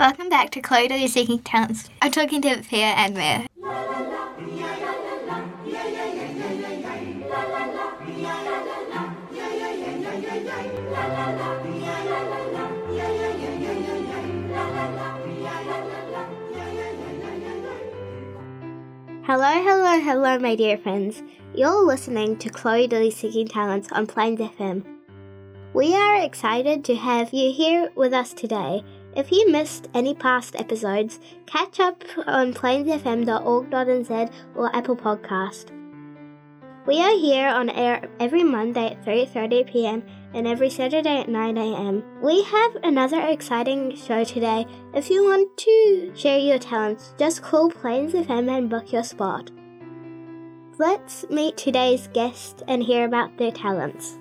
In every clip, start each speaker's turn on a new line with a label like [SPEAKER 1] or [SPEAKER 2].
[SPEAKER 1] Welcome back to Chloe Dolly Seeking Talents. I'm talking to Pia and Mia. Hello, hello, hello, my dear friends. You're listening to Chloe Dolly Seeking Talents on Plains FM. We are excited to have you here with us today. If you missed any past episodes, catch up on plainsfm.org.nz or Apple Podcast. We are here on air every Monday at 3:30 p.m. and every Saturday at 9 a.m. We have another exciting show today. If you want to share your talents, just call Plains FM and book your spot. Let's meet today's guest and hear about their talents.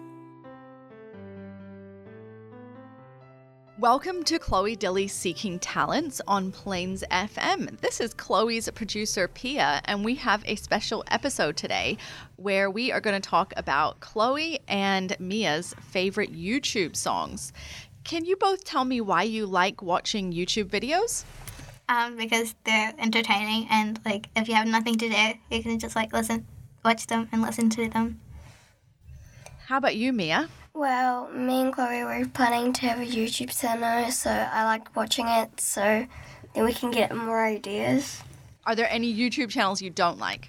[SPEAKER 2] Welcome to Chloe Dilly Seeking Talents on Plains FM. This is Chloe's producer, Pia, and we have a special episode today where we are going to talk about Chloe and Mia's favorite YouTube songs. Can you both tell me why you like watching YouTube videos?
[SPEAKER 1] Um, because they're entertaining and like if you have nothing to do, you can just like listen, watch them and listen to them.
[SPEAKER 2] How about you, Mia?
[SPEAKER 3] Well, me and Chloe were planning to have a YouTube channel, so I liked watching it, so then we can get more ideas.
[SPEAKER 2] Are there any YouTube channels you don't like?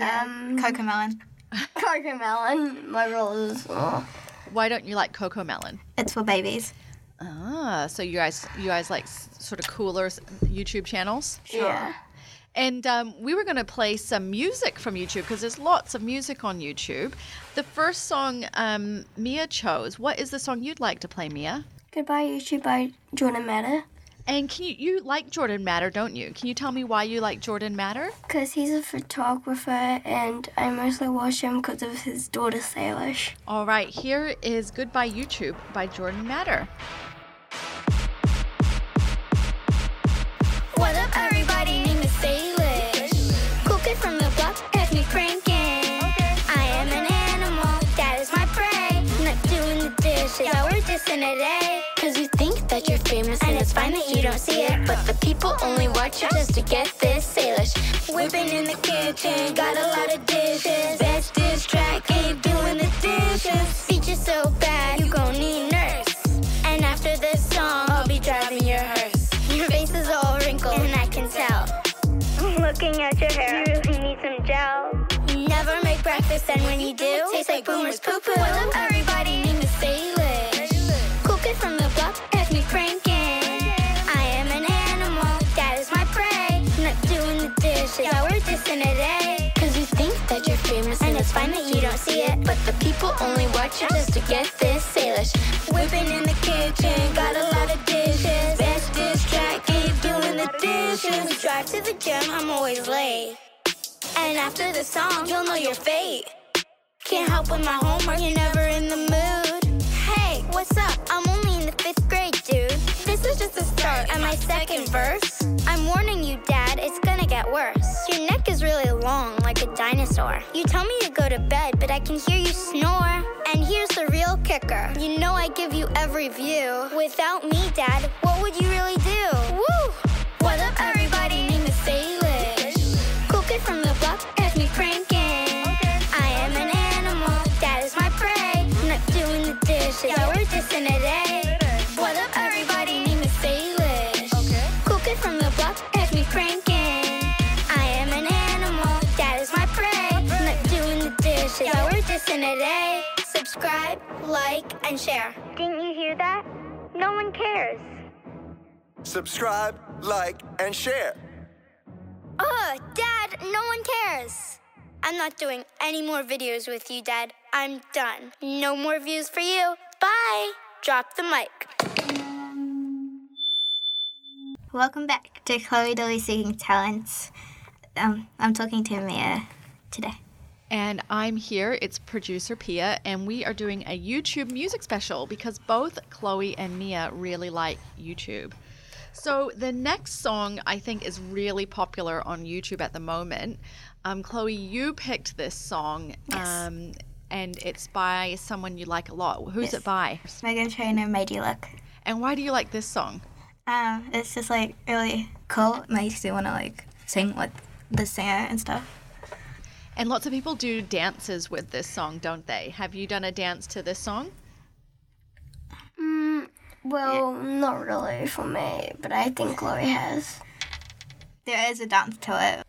[SPEAKER 3] Um,
[SPEAKER 1] Coco Melon.
[SPEAKER 3] Coco Melon, my brothers. Oh.
[SPEAKER 2] Why don't you like Coco Melon?
[SPEAKER 1] It's for babies.
[SPEAKER 2] Ah, so you guys, you guys like s- sort of cooler s- YouTube channels?
[SPEAKER 3] Yeah.
[SPEAKER 2] And um, we were going to play some music from YouTube because there's lots of music on YouTube. The first song um, Mia chose. What is the song you'd like to play, Mia?
[SPEAKER 3] Goodbye YouTube by Jordan Matter,
[SPEAKER 2] And can you you like Jordan Matter, don't you? Can you tell me why you like Jordan Matter?
[SPEAKER 3] because he's a photographer, and I mostly watch him because of his daughter Salish.
[SPEAKER 2] All right, here is Goodbye YouTube by Jordan Matter.
[SPEAKER 4] Dishes, yeah, we're just in a day. Eh? Cause you think that you're famous, and it's fine that you don't see it. But the people only watch you just to get this Salish. Whipping in the kitchen, got a lot of dishes. Best dish track, ain't doing the dishes. Feet you so bad, you gon' need nurse. And after this song, I'll be driving your hearse. Your face is all wrinkled, and I can tell. Looking at your hair, you really need some gel. You never make breakfast, and when you do, tastes like boomer's poo poo. People only watch you just to get this Salish. Whipping in the kitchen, got a lot of dishes. Best dish track, ain't doing the dishes. We drive to the gym, I'm always late. And after the song, you'll know your fate. Can't help with my homework, you're never in the mood. Hey, what's up? Dude. This is just the start and my second verse. I'm warning you, Dad, it's gonna get worse. Your neck is really long, like a dinosaur. You tell me to go to bed, but I can hear you snore. And here's the real kicker you know I give you every view. Without me, Dad, what would you really do? Woo! What up, everybody? Name is Salish. Cool kid from the block, catch me cranking. I am an animal, that is my prey. Not doing the dishes, yeah, we're just in yeah, in a day. Subscribe, like, and share. Didn't you hear that? No one cares.
[SPEAKER 5] Subscribe, like, and share.
[SPEAKER 4] Ugh, Dad, no one cares. I'm not doing any more videos with you, Dad. I'm done. No more views for you. Bye. Drop the mic.
[SPEAKER 1] Welcome back to Chloe Dolly Seeking Talents. Um, I'm talking to Mia today.
[SPEAKER 2] And I'm here, it's producer Pia, and we are doing a YouTube music special because both Chloe and Mia really like YouTube. So the next song I think is really popular on YouTube at the moment. Um, Chloe, you picked this song,
[SPEAKER 1] Yes.
[SPEAKER 2] um, and it's by someone you like a lot. Who's
[SPEAKER 1] Yes.
[SPEAKER 2] it by?
[SPEAKER 1] Meghan Trainor made you look.
[SPEAKER 2] And why do you like this song?
[SPEAKER 6] Um, it's just like really cool. It makes you want to like sing with the singer and stuff.
[SPEAKER 2] And lots of people do dances with this song, don't they? Have you done a dance to this song?
[SPEAKER 3] Mm, well, not really for me, but I think Chloe has.
[SPEAKER 6] There is a dance to it.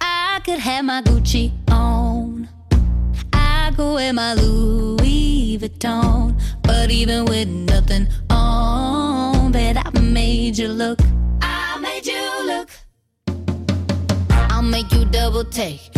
[SPEAKER 7] I could have my Gucci on. I could wear my Louis Vuitton. But even with nothing on, bet I made you look. I made you look. I'll make you double take.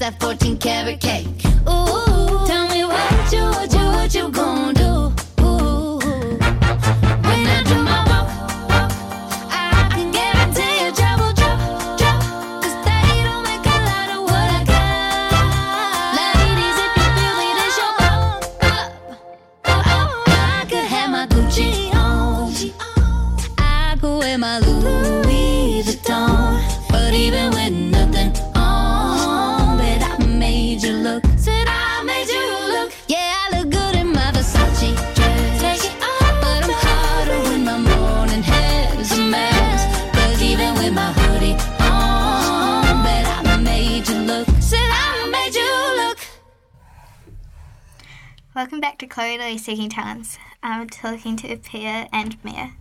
[SPEAKER 7] that 14 karat cake.
[SPEAKER 6] Welcome back to Chloe Lee Seeking Talents. I'm talking to Pia and Mia.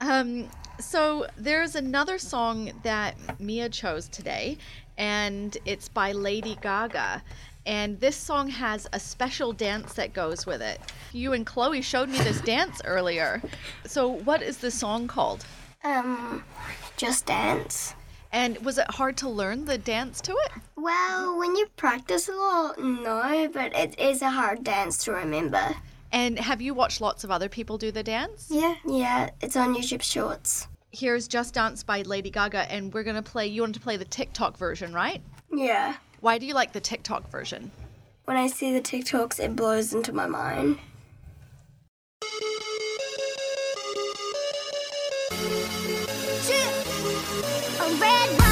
[SPEAKER 2] Um, so there's another song that Mia chose today, and it's by Lady Gaga. And this song has a special dance that goes with it. You and Chloe showed me this dance earlier. So, what is the song called?
[SPEAKER 3] Um, Just Dance.
[SPEAKER 2] And was it hard to learn the dance to it?
[SPEAKER 3] Well, when you practice a lot, no, but it is a hard dance to remember.
[SPEAKER 2] And have you watched lots of other people do the dance?
[SPEAKER 6] Yeah.
[SPEAKER 3] Yeah, it's on YouTube Shorts.
[SPEAKER 2] Here's Just Dance by Lady Gaga, and we're gonna play. You want to play the TikTok version, right?
[SPEAKER 3] Yeah.
[SPEAKER 2] Why do you like the TikTok version?
[SPEAKER 3] When I see the TikToks, it blows into my mind.
[SPEAKER 5] Red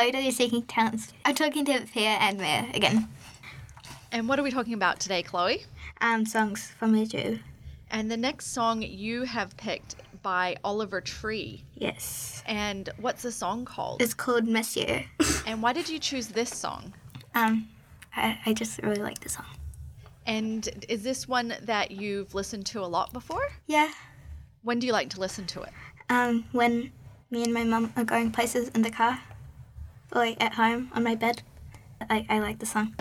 [SPEAKER 7] Chloe Daily Seeking Talents. I'm talking to Pia and Mia again.
[SPEAKER 2] And what are we talking about today, Chloe?
[SPEAKER 7] Um, songs from the Jew.
[SPEAKER 2] And the next song you have picked by Oliver Tree.
[SPEAKER 7] Yes.
[SPEAKER 2] And what's the song called?
[SPEAKER 7] It's called Monsieur.
[SPEAKER 2] And why did you choose this song?
[SPEAKER 7] Um, I, I just really like the song.
[SPEAKER 2] And is this one that you've listened to a lot before?
[SPEAKER 7] Yeah.
[SPEAKER 2] When do you like to listen to it?
[SPEAKER 7] Um, when me and my mum are going places in the car, like at home on my bed, I, I like the song.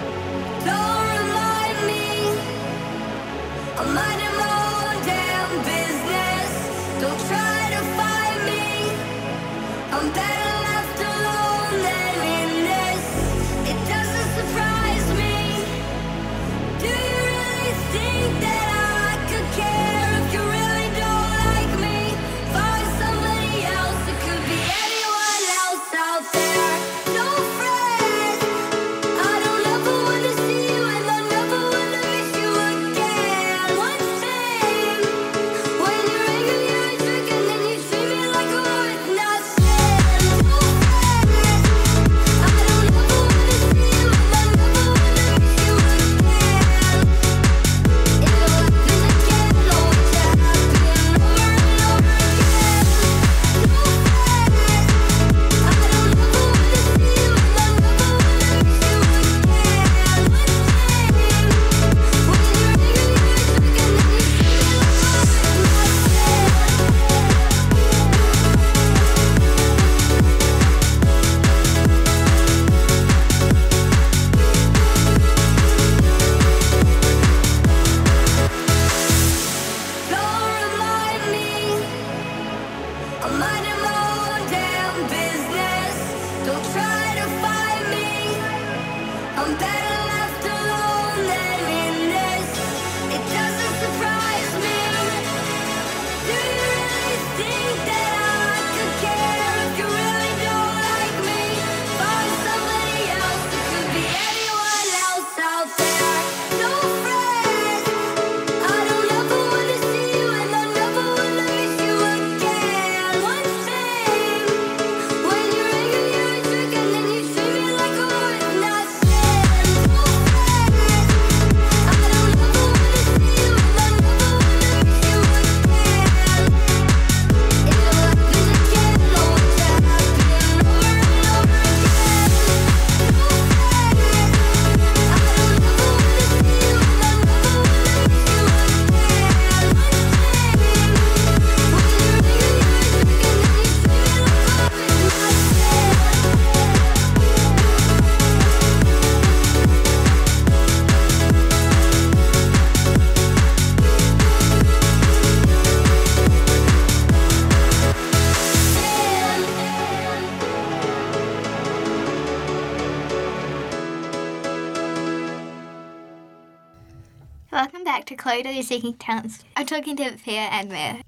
[SPEAKER 7] Welcome back to Chloe Daily Seeking Talents. I'm talking to Pia and Mia.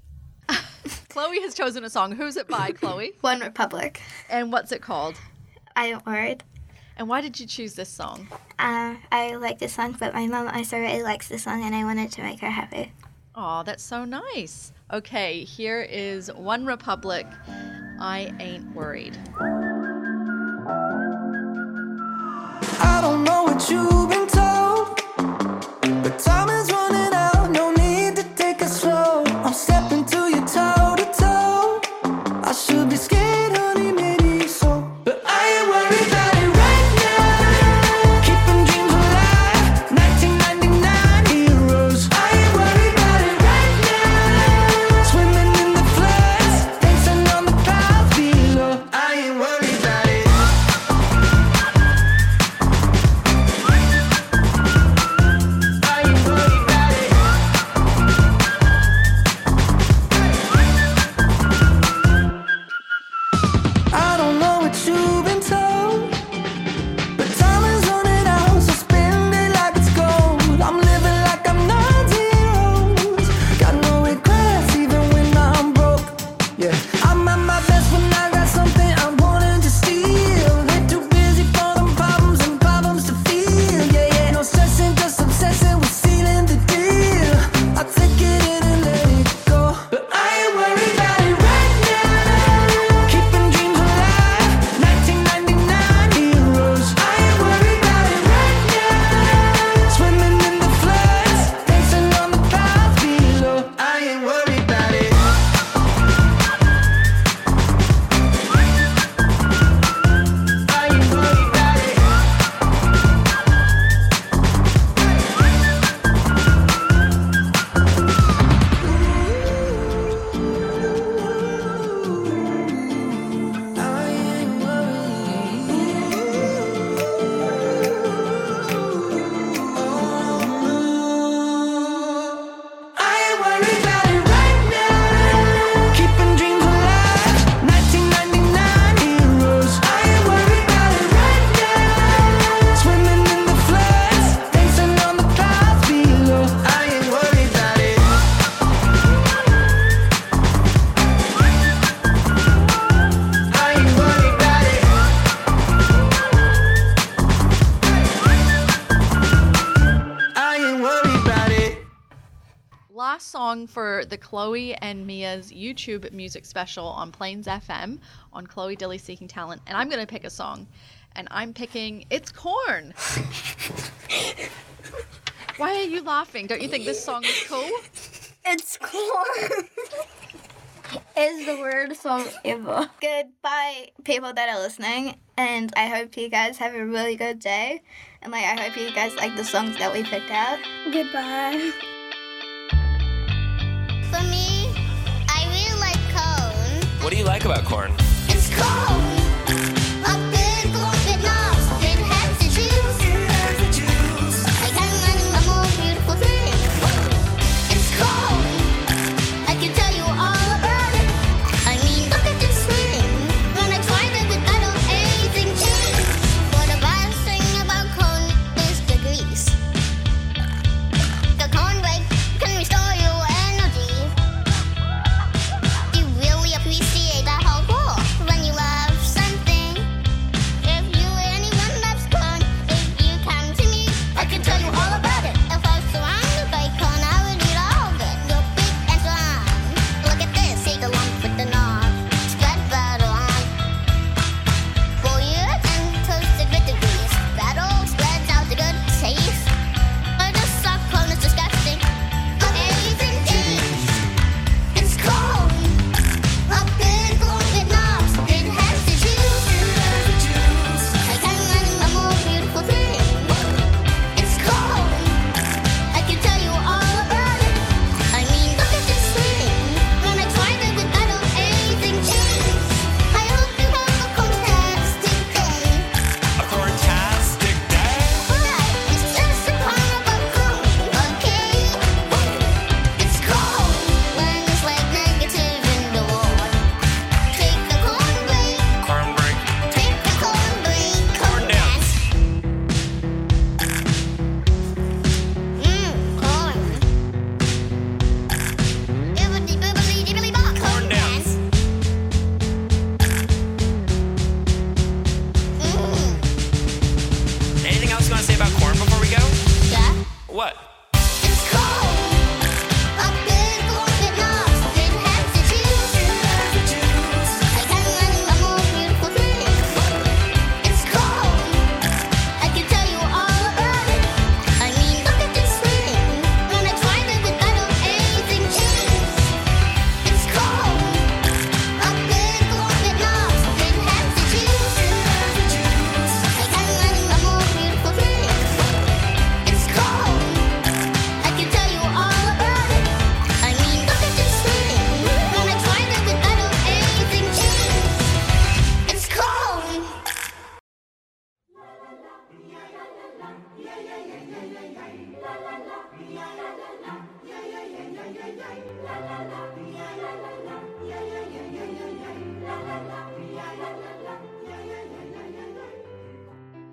[SPEAKER 2] Chloe has chosen a song. Who's it by, Chloe?
[SPEAKER 7] OneRepublic.
[SPEAKER 2] And what's it called?
[SPEAKER 7] I am worried.
[SPEAKER 2] And why did you choose this song?
[SPEAKER 7] Uh, I like this song, but my mum also really likes this song, and I wanted to make her happy.
[SPEAKER 2] Oh, that's so nice. Okay, here is OneRepublic. I ain't worried.
[SPEAKER 8] I don't know what you've been told, but time is running
[SPEAKER 2] last for the Chloe and Mia's YouTube music special on Plains FM on Chloe Dilly Seeking Talent. And I'm going to pick a song. And I'm picking It's Corn. Why are you laughing? Don't you think this song is cool?
[SPEAKER 3] It's corn. is the weirdest song ever.
[SPEAKER 6] Goodbye, people that are listening, and I hope you guys have a really good day. And like, I hope you guys like the songs that we picked out.
[SPEAKER 3] Goodbye.
[SPEAKER 9] What do you like about corn?
[SPEAKER 5] It's cone.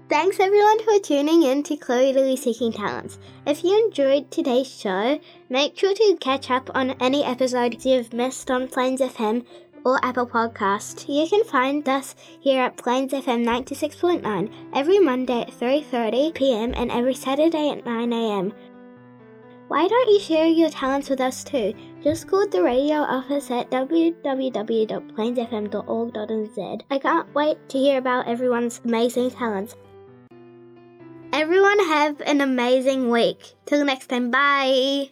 [SPEAKER 1] Thanks everyone for tuning in to Chloe Lily Seeking Talents. If you enjoyed today's show, make sure to catch up on any episodes you've missed on Plains FM or Apple Podcast. You can find us here at Plains FM 96.9 every Monday at 3:30 p.m. and every Saturday at 9 a.m. Why don't you share your talents with us too? Just call the radio office at www.plainsfm.org.nz. I can't wait to hear about everyone's amazing talents. Everyone have an amazing week. Till next time, bye.